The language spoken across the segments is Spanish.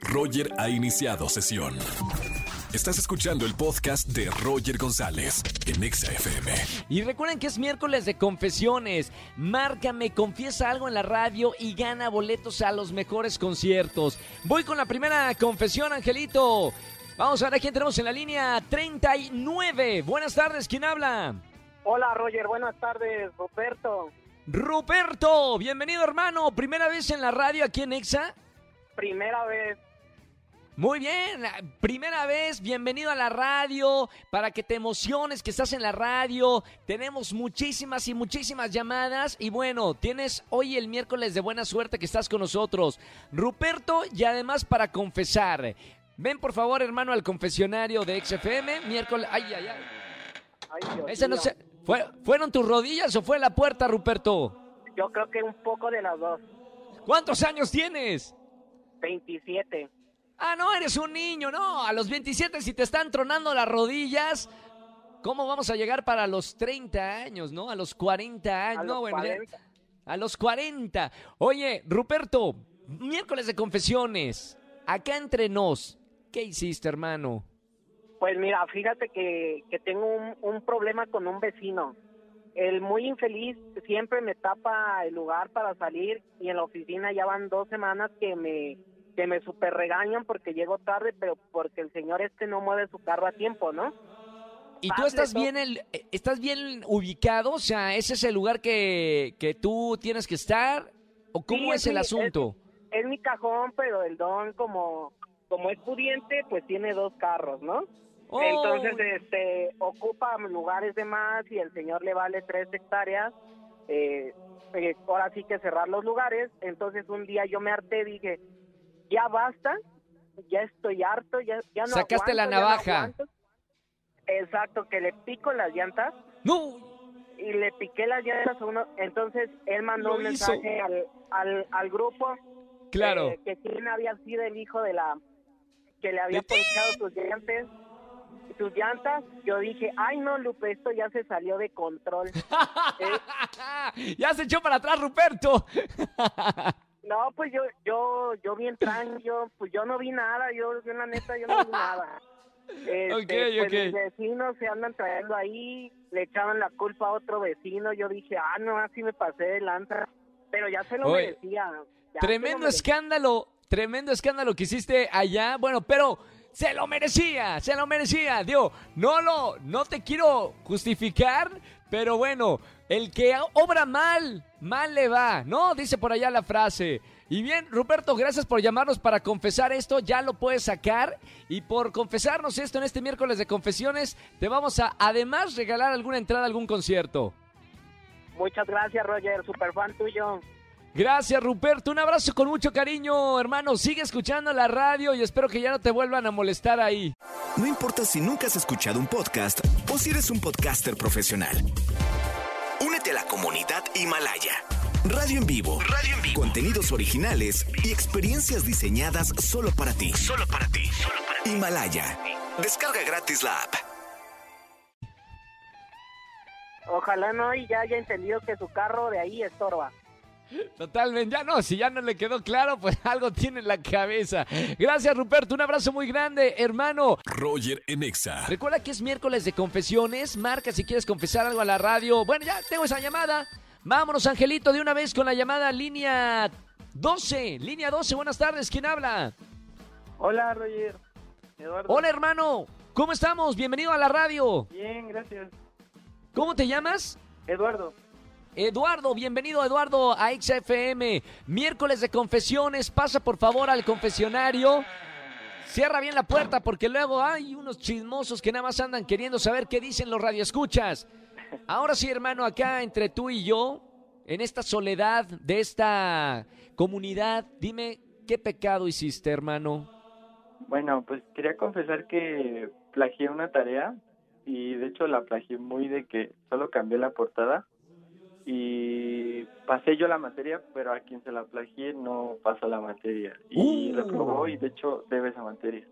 Roger ha iniciado sesión. Estás escuchando el podcast de Roger González en Exa FM. Y recuerden que es miércoles de confesiones. Márcame, confiesa algo en la radio y gana boletos a los mejores conciertos. Voy con la primera confesión, Angelito. Vamos a ver a quién tenemos en la línea 39. Buenas tardes, ¿quién habla? Hola Roger, buenas tardes, Ruperto. Ruperto, bienvenido hermano. ¿Primera vez en la radio aquí en Exa? Primera vez. Muy bien, primera vez, bienvenido a la radio, para que te emociones que estás en la radio. Tenemos muchísimas y muchísimas llamadas y bueno, tienes hoy el miércoles de buena suerte que estás con nosotros. Ruperto, y además para confesar. Ven por favor, hermano, al confesionario de XFM, miércoles... Ay, ay, ay. Ay, Dios Ese no se- ¿Fue- ¿Fueron tus rodillas o fue la puerta, Ruperto? Yo creo que un poco de las dos. ¿Cuántos años tienes? 27. Ah, no, eres un niño, no. A los 27, si te están tronando las rodillas, ¿cómo vamos a llegar para los 30 años, no? A los 40 años. A no, los bueno, ya- 40. a los 40. Oye, Ruperto, miércoles de confesiones. Acá entre nos, ¿qué hiciste, hermano? Pues mira, fíjate que, que tengo un, un problema con un vecino. El muy infeliz siempre me tapa el lugar para salir y en la oficina ya van dos semanas que me que me super regañan porque llego tarde, pero porque el señor este no mueve su carro a tiempo, ¿no? ¿Y tú estás bien, el, eh, estás bien ubicado? O sea, ¿ese es el lugar que, que tú tienes que estar? ¿O cómo Sí, es el asunto? Es mi cajón, pero el don como como es pudiente, pues tiene dos carros, ¿no? Oh, Entonces, este, ocupa lugares de más y el señor le vale tres hectáreas. Eh, eh, ahora sí que cerrar los lugares. Entonces, un día yo me harté, dije, ya basta, ya estoy harto, ya, ya no Sacaste la aguanto, no navaja. aguanto". Exacto, que le pico las llantas ¡No! y le piqué las llantas a uno. Entonces, él mandó Lo un mensaje al, al, al grupo Claro. eh, que quién había sido el hijo de la que le había ponchado sus llantas sus llantas yo dije ay no Lupe esto ya se salió de control Eh, ya se echó para atrás, Ruperto. no pues yo yo yo bien tranquilo pues yo no vi nada yo, yo la neta yo no vi nada Este, Ok, pues ok. mis vecinos se andan trayendo ahí le echaban la culpa a otro vecino yo dije ah no así me pasé de lanza pero ya se lo Oye, merecía lo Tremendo escándalo, tremendo escándalo que hiciste allá. Bueno, pero se lo merecía, se lo merecía. Digo, no lo, no te quiero justificar, pero bueno, el que obra mal, mal le va, ¿no? Dice por allá la frase. Y bien, Ruperto, gracias por llamarnos para confesar esto. Ya lo puedes sacar. Y por confesarnos esto en este miércoles de confesiones, te vamos a además regalar alguna entrada a algún concierto. muchas gracias Roger super fan tuyo Gracias, Ruperto. Un abrazo con mucho cariño, hermano. Sigue escuchando la radio y espero que ya no te vuelvan a molestar ahí. No importa si nunca has escuchado un podcast o si eres un podcaster profesional. Únete a la comunidad Himalaya. Radio en vivo. Radio en vivo. Contenidos originales y experiencias diseñadas solo para ti. Solo para ti. Himalaya. Descarga gratis la app. Ojalá no y ya haya entendido que su carro de ahí estorba. Totalmente. Ya no, si ya no le quedó claro, pues algo tiene en la cabeza. Gracias, Ruperto. Un abrazo muy grande, hermano. Roger en Exa. Recuerda que es miércoles de confesiones. Marca si quieres confesar algo a la radio. Bueno, ya tengo esa llamada. Vámonos, Angelito, de una vez con la llamada línea 12. Línea 12, buenas tardes. ¿Quién habla? Hola, Roger. Eduardo. Hola, hermano. ¿Cómo estamos? Bienvenido a la radio. Bien, gracias. ¿Cómo te llamas? Eduardo. Eduardo, bienvenido Eduardo a XFM. Miércoles de confesiones, pasa por favor al confesionario. Cierra bien la puerta porque luego hay unos chismosos que nada más andan queriendo saber qué dicen los radioescuchas. Ahora sí, hermano, acá entre tú y yo, en esta soledad de esta comunidad, dime qué pecado hiciste, hermano. Bueno, pues quería confesar que plagié una tarea y de hecho la plagié muy de que solo cambié la portada y pasé yo la materia, pero a quien se la plagié no pasó la materia y Uh. reprobó y de hecho debe esa materia.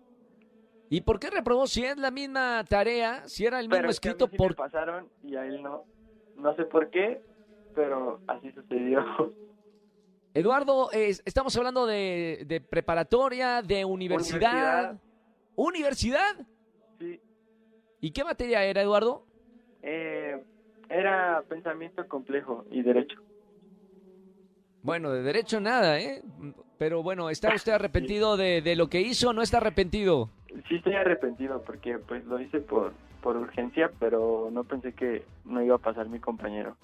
¿Y por qué reprobó si es la misma tarea, si era el mismo Pero es que a mí escrito sí por me pasaron y a él no. No sé por qué, pero así sucedió. Eduardo, es- estamos hablando de, de preparatoria, de universidad. ¿Universidad? Sí, ¿Y qué materia era, Eduardo? eh, era pensamiento complejo y derecho. Bueno, de derecho nada, ¿eh? Pero bueno, ¿está usted arrepentido de, de lo que hizo o no está arrepentido? Sí estoy arrepentido porque pues lo hice por, por urgencia, pero no pensé que no iba a pasar mi compañero.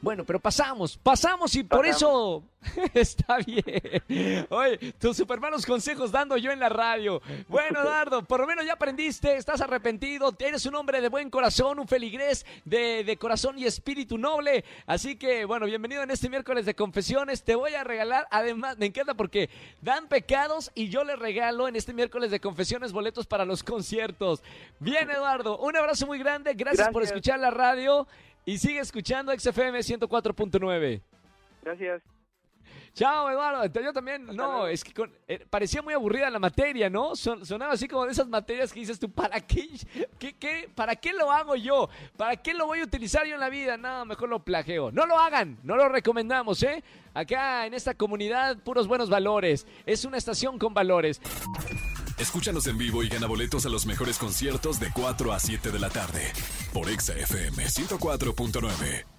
Bueno, pero pasamos, pasamos y por eso está bien. Oye, tus super malos consejos dando yo en la radio. Bueno, Eduardo, por lo menos ya aprendiste, estás arrepentido, eres un hombre de buen corazón, un feligrés de, de corazón y espíritu noble. Así que, bueno, bienvenido en este miércoles de confesiones. Te voy a regalar, además, me encanta porque dan pecados y yo le regalo en este miércoles de confesiones boletos para los conciertos. Bien, Eduardo, un abrazo muy grande, gracias, por escuchar la radio y sigue escuchando XFM 104.9. Gracias. Chao, Eduardo. Yo también, no, luego. es que con- eh, parecía muy aburrida la materia, ¿no? Son- sonaba así como de esas materias que dices tú, ¿para qué, qué, qué- ¿para qué lo hago yo? ¿Para qué lo voy a utilizar yo en la vida? No, mejor lo plageo. No lo hagan, no lo recomendamos, ¿eh? Acá en esta comunidad, puros buenos valores. Es una estación con valores. Escúchanos en vivo y gana boletos a los mejores conciertos de 4 a 7 de la tarde por Exa FM 104.9.